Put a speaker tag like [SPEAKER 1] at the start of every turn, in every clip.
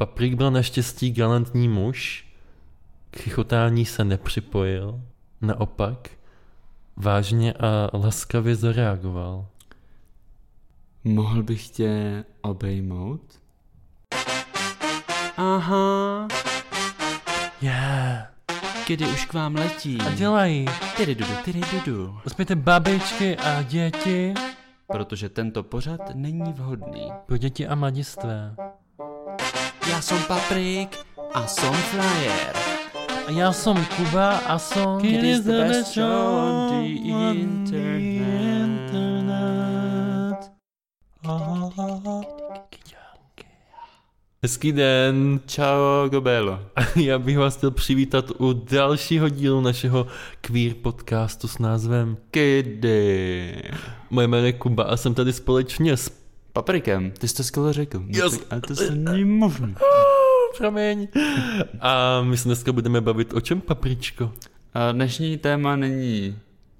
[SPEAKER 1] Paprik byl naštěstí galantní muž, k chichotání se nepřipojil, naopak vážně a laskavě zareagoval.
[SPEAKER 2] Mohl bych tě obejmout? Aha,
[SPEAKER 1] Yeah.
[SPEAKER 2] kdy už k vám letí.
[SPEAKER 1] A dělají.
[SPEAKER 2] Tyry dudu, tyry dudu.
[SPEAKER 1] Uspějte babičky a děti.
[SPEAKER 2] Protože tento pořad není vhodný.
[SPEAKER 1] Pro děti a mladistvé.
[SPEAKER 2] Já jsem Paprik a jsem Flyer.
[SPEAKER 1] A já jsem Kuba a jsem...
[SPEAKER 2] It is the best show on the internet.
[SPEAKER 1] Hezký den.
[SPEAKER 2] Čau, Gobelo.
[SPEAKER 1] Já bych vás chtěl přivítat u dalšího dílu našeho queer podcastu s názvem
[SPEAKER 2] Kdy?
[SPEAKER 1] Moje jméno je Kuba a jsem tady společně s...
[SPEAKER 2] Paprikem, ty jsi to skvěle řekl. No
[SPEAKER 1] Yes.
[SPEAKER 2] tak- A to se není možné.
[SPEAKER 1] Promiň. A my se dneska budeme bavit o čem, papričko?
[SPEAKER 2] A dnešní téma není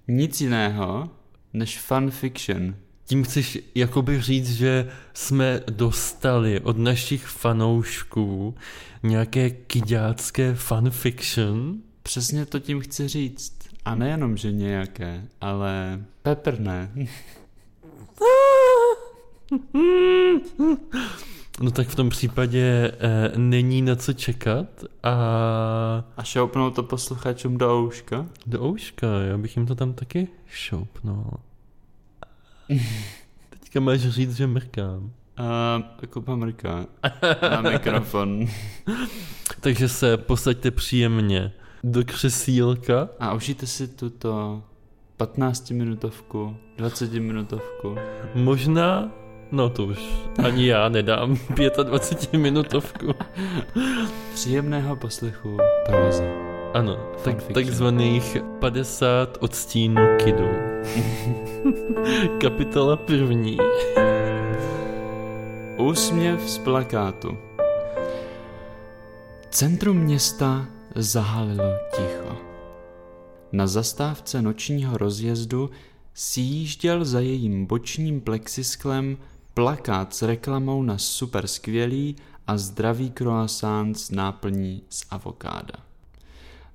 [SPEAKER 2] nic jiného než fun fiction.
[SPEAKER 1] Tím chceš jakoby říct, že jsme dostali od našich fanoušků nějaké kyďácké fanfiction?
[SPEAKER 2] Přesně to tím chci říct. A nejenom, že nějaké, ale peprné.
[SPEAKER 1] No tak v tom případě eh, není na co čekat a
[SPEAKER 2] A šoupnou to posluchačům do ouška.
[SPEAKER 1] do ouška, já bych jim to tam taky šoupnul. Teďka máš říct, že mrkám.
[SPEAKER 2] A Kuba mrká na mikrofon.
[SPEAKER 1] Takže se posaďte příjemně do křesílka.
[SPEAKER 2] A užijte si tuto 15-minutovku, 20-minutovku.
[SPEAKER 1] Možná, no to už ani já nedám 25 minutovku.
[SPEAKER 2] Příjemného poslechu prozy.
[SPEAKER 1] Ano, tak, takzvaných 50 odstínů kidu. Kapitola první.
[SPEAKER 2] Úsměv z plakátu. Centrum města zahalilo ticho. Na zastávce nočního rozjezdu sjížděl za jejím bočním plexisklem plakát s reklamou na super skvělý a zdravý croissant s náplní z avokáda.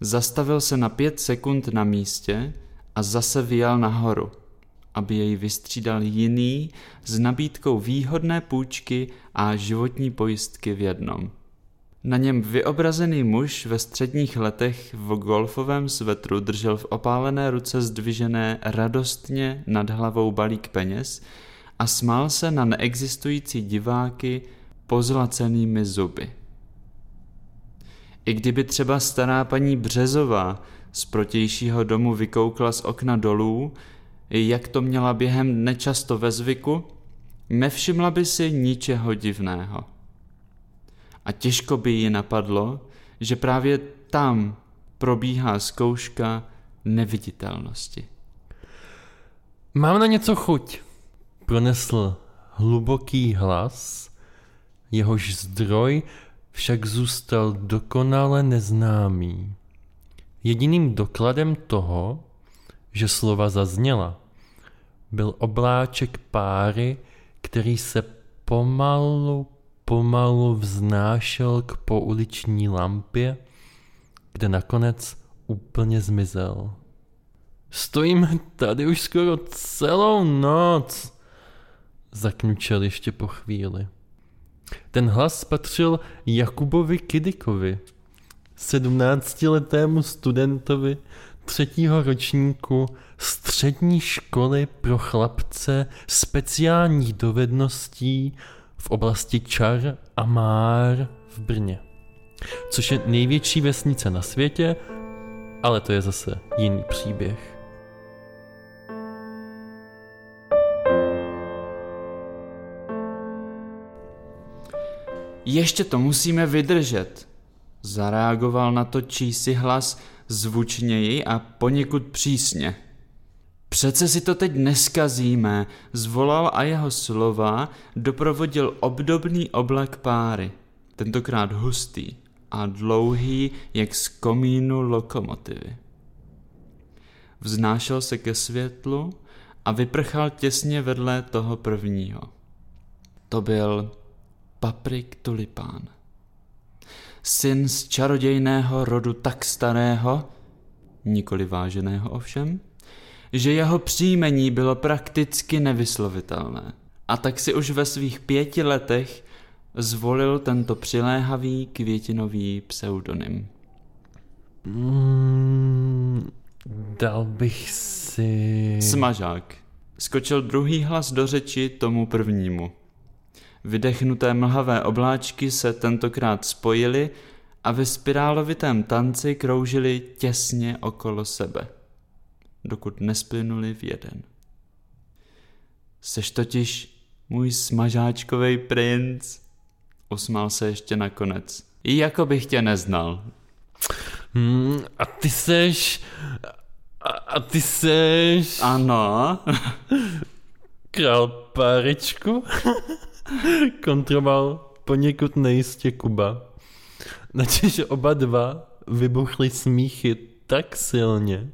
[SPEAKER 2] Zastavil se na pět sekund na místě a zase vyjel nahoru, aby jej vystřídal jiný s nabídkou výhodné půjčky a životní pojistky v jednom. Na něm vyobrazený muž ve středních letech v golfovém svetru držel v opálené ruce zdvižené radostně nad hlavou balík peněz a smál se na neexistující diváky pozlacenými zuby. I kdyby třeba stará paní Březová z protějšího domu vykoukla z okna dolů, jak to měla během dne často ve zvyku, nevšimla by si ničeho divného. A těžko by ji napadlo, že právě tam probíhá zkouška neviditelnosti.
[SPEAKER 1] Mám na něco chuť. Pronesl hluboký hlas, jehož zdroj však zůstal dokonale neznámý. Jediným dokladem toho, že slova zazněla, byl obláček páry, který se pomalu, pomalu vznášel k pouliční lampě, kde nakonec úplně zmizel. Stojím tady už skoro celou noc, zakňučel ještě po chvíli. Ten hlas patřil Jakubovi Kidikovi, sedmnáctiletému studentovi třetího ročníku střední školy pro chlapce speciálních dovedností v oblasti čar a már v Brně. Což je největší vesnice na světě, ale to je zase jiný příběh.
[SPEAKER 2] Ještě to musíme vydržet, zareagoval na to čísi hlas zvučněji a poněkud přísně. Přece si to teď neskazíme, zvolal a jeho slova doprovodil obdobný oblak páry, tentokrát hustý a dlouhý jak z komínu lokomotivy. Vznášel se ke světlu a vyprchal těsně vedle toho prvního. To byl Paprik Tulipán. syn z čarodějného rodu tak starého, nikoli váženého ovšem, že jeho příjmení bylo prakticky nevyslovitelné. A tak si už ve svých pěti letech zvolil tento přiléhavý květinový pseudonym.
[SPEAKER 1] Mm, dal bych si...
[SPEAKER 2] Smažák. Skočil druhý hlas do řeči tomu prvnímu. Vydechnuté mlhavé obláčky se tentokrát spojily a ve spirálovitém tanci kroužili těsně okolo sebe, dokud nesplynuli v jeden. Seš totiž můj smažáčkovej princ, usmál se ještě nakonec. I jako bych tě neznal.
[SPEAKER 1] Hmm, a ty seš... A, a ty seš...
[SPEAKER 2] Ano.
[SPEAKER 1] Král párečku? Kontroval poněkud nejistě Kuba. Načež oba dva vybuchly smíchy tak silně,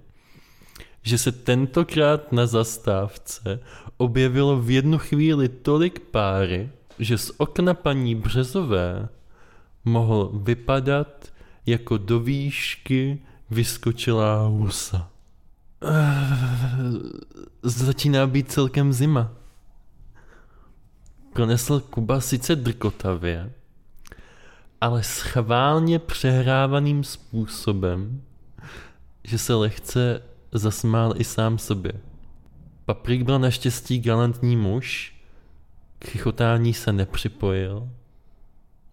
[SPEAKER 1] že se tentokrát na zastávce objevilo v jednu chvíli tolik páry, že z okna paní Březové mohl vypadat jako do výšky vyskočila husa. Začíná být celkem zima. Pronesl Kuba sice drkotavě, ale schválně přehrávaným způsobem, že se lehce zasmál i sám sobě. Paprik byl naštěstí galantní muž, k chichotání se nepřipojil,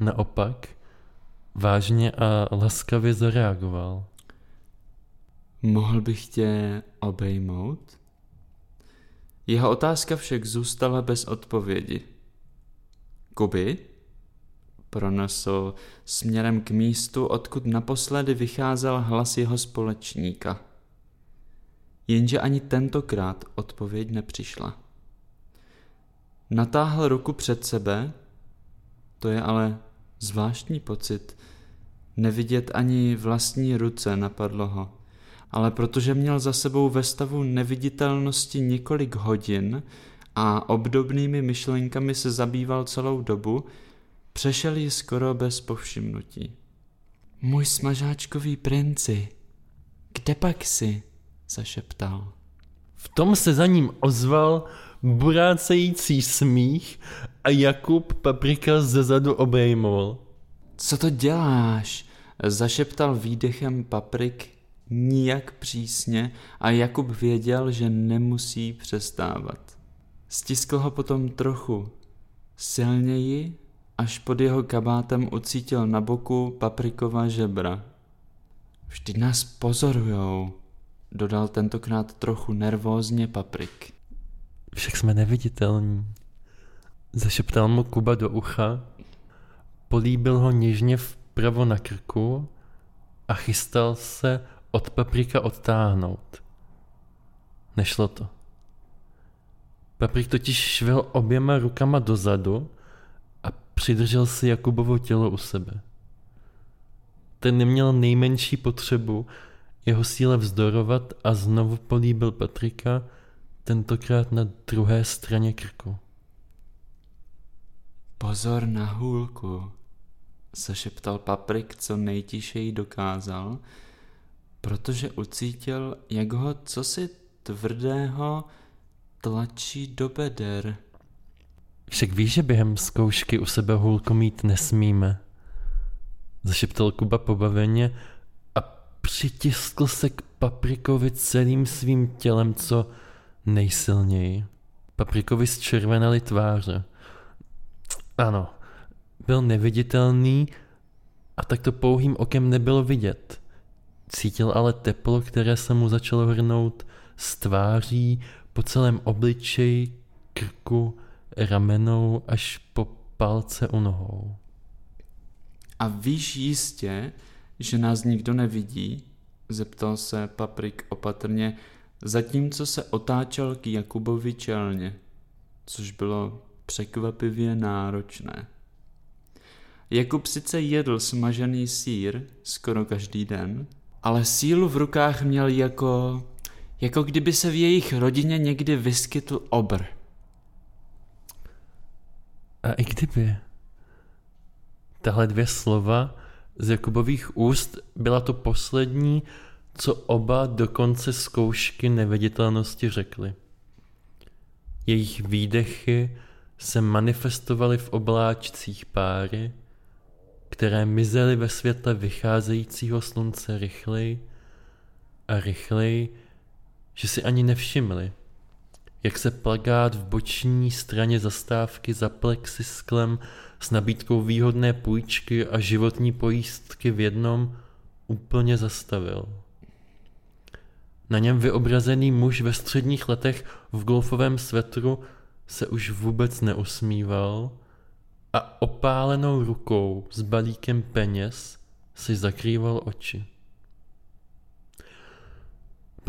[SPEAKER 1] naopak vážně a laskavě zareagoval.
[SPEAKER 2] Mohl bych tě obejmout? Jeho otázka však zůstala bez odpovědi. Kuby? Pronesl směrem k místu, odkud naposledy vycházel hlas jeho společníka. Jenže ani tentokrát odpověď nepřišla. Natáhl ruku před sebe, to je ale zvláštní pocit. Nevidět ani vlastní ruce napadlo ho. Ale protože měl za sebou ve stavu neviditelnosti několik hodin a obdobnými myšlenkami se zabýval celou dobu, přešel ji skoro bez povšimnutí. Můj smažáčkový princi, kde pak si? zašeptal.
[SPEAKER 1] V tom se za ním ozval burácející smích a Jakub paprika zezadu obejmul.
[SPEAKER 2] Co to děláš? Zašeptal výdechem paprik nijak přísně a Jakub věděl, že nemusí přestávat. Stiskl ho potom trochu silněji, až pod jeho kabátem ucítil na boku paprikova žebra. Vždyť nás pozorujou, dodal tentokrát trochu nervózně paprik.
[SPEAKER 1] Však jsme neviditelní. Zašeptal mu Kuba do ucha, políbil ho něžně vpravo na krku a chystal se od paprika odtáhnout. Nešlo to. Paprik totiž švil oběma rukama dozadu a přidržel si Jakubovo tělo u sebe. Ten neměl nejmenší potřebu jeho síle vzdorovat a znovu políbil Patrika, tentokrát na druhé straně krku.
[SPEAKER 2] Pozor na hůlku, šeptal Paprik, co nejtišeji dokázal, protože ucítil, jak ho cosi tvrdého tlačí do beder.
[SPEAKER 1] Však víš, že během zkoušky u sebe hůlko mít nesmíme. Zašeptal Kuba pobaveně a přitiskl se k Paprikovi celým svým tělem, co nejsilněji. Paprikovi zčervenaly tváře. Ano, byl neviditelný a tak to pouhým okem nebylo vidět. Cítil ale teplo, které se mu začalo hrnout z tváří po celém obličeji, krku, ramenou až po palce u nohou.
[SPEAKER 2] A víš jistě, že nás nikdo nevidí? Zeptal se Paprik opatrně, zatímco se otáčel k Jakubovi čelně, což bylo překvapivě náročné. Jakub sice jedl smažený sír skoro každý den, ale sílu v rukách měl jako, jako kdyby se v jejich rodině někdy vyskytl obr.
[SPEAKER 1] A i kdyby. Tahle dvě slova z Jakubových úst byla to poslední, co oba do konce zkoušky neviditelnosti řekli. Jejich výdechy se manifestovaly v obláčcích páry, které mizely ve světle vycházejícího slunce rychleji a rychleji, že si ani nevšimli, jak se plagát v boční straně zastávky za plexisklem s nabídkou výhodné půjčky a životní pojistky v jednom úplně zastavil. Na něm vyobrazený muž ve středních letech v golfovém svetru se už vůbec neusmíval a opálenou rukou s balíkem peněz si zakrýval oči.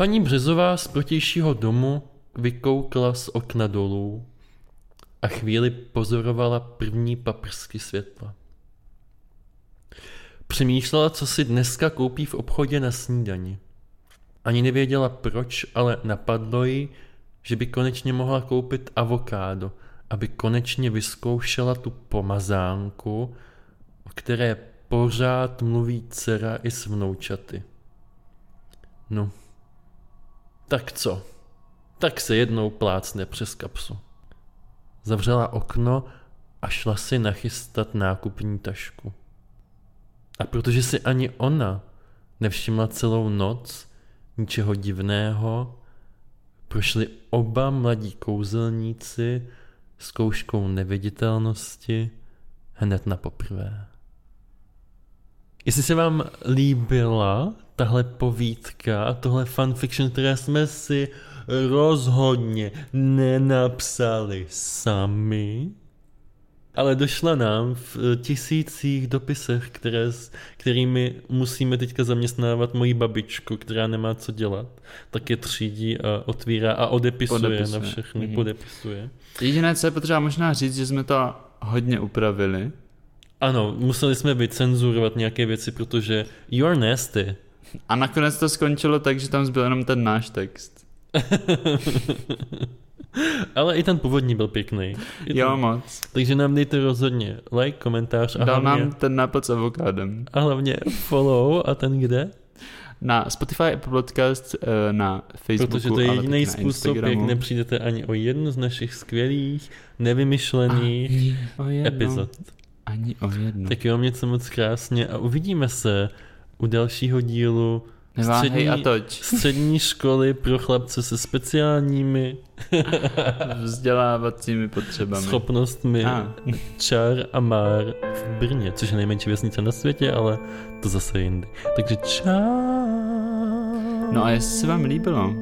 [SPEAKER 1] Paní Březová z protějšího domu vykoukla z okna dolů a chvíli pozorovala první paprsky světla. Přemýšlela, co si dneska koupí v obchodě na snídani. Ani nevěděla proč, ale napadlo jí, že by konečně mohla koupit avokádo, aby konečně vyzkoušela tu pomazánku, o které pořád mluví dcera i s vnoučaty. No, tak co? Tak se jednou plácne přes kapsu. Zavřela okno a šla si nachystat nákupní tašku. A protože si ani ona nevšimla celou noc ničeho divného, prošli oba mladí kouzelníci zkouškou neviditelnosti hned na poprvé. Jestli se vám líbila tahle povídka a tohle fanfiction, které jsme si rozhodně nenapsali sami, ale došla nám v tisících dopisech, které, kterými musíme teďka zaměstnávat moji babičku, která nemá co dělat, tak je třídí a otvírá a odepisuje, odepisuje. na všechny, mm-hmm. podepisuje.
[SPEAKER 2] Jediné, co je potřeba možná říct, že jsme to hodně upravili.
[SPEAKER 1] Ano, museli jsme vycenzurovat nějaké věci, protože you're nasty.
[SPEAKER 2] A nakonec to skončilo tak, že tam zbyl jenom ten náš text.
[SPEAKER 1] Ale i ten původní byl pěkný.
[SPEAKER 2] I jo, ten... moc.
[SPEAKER 1] Takže nám dejte rozhodně like, komentář
[SPEAKER 2] a Dal hlavně... nám ten nápad s avokádem.
[SPEAKER 1] A hlavně follow a ten kde?
[SPEAKER 2] Na Spotify, Apple Podcast, eh, na Facebooku,
[SPEAKER 1] Protože to je jediný způsob, jak nepřijdete ani o jednu z našich skvělých, nevymyšlených ani epizod.
[SPEAKER 2] Ani o jednu.
[SPEAKER 1] Tak jo, mě moc krásně a uvidíme se u dalšího dílu
[SPEAKER 2] střední, a toť.
[SPEAKER 1] střední školy pro chlapce se speciálními
[SPEAKER 2] vzdělávacími potřebami.
[SPEAKER 1] Schopnostmi a. Čar a Már v Brně, což je nejmenší vesnice na světě, ale to zase jindy. Takže čau.
[SPEAKER 2] No a jestli se vám líbilo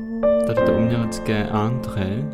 [SPEAKER 2] tady to umělecké antré,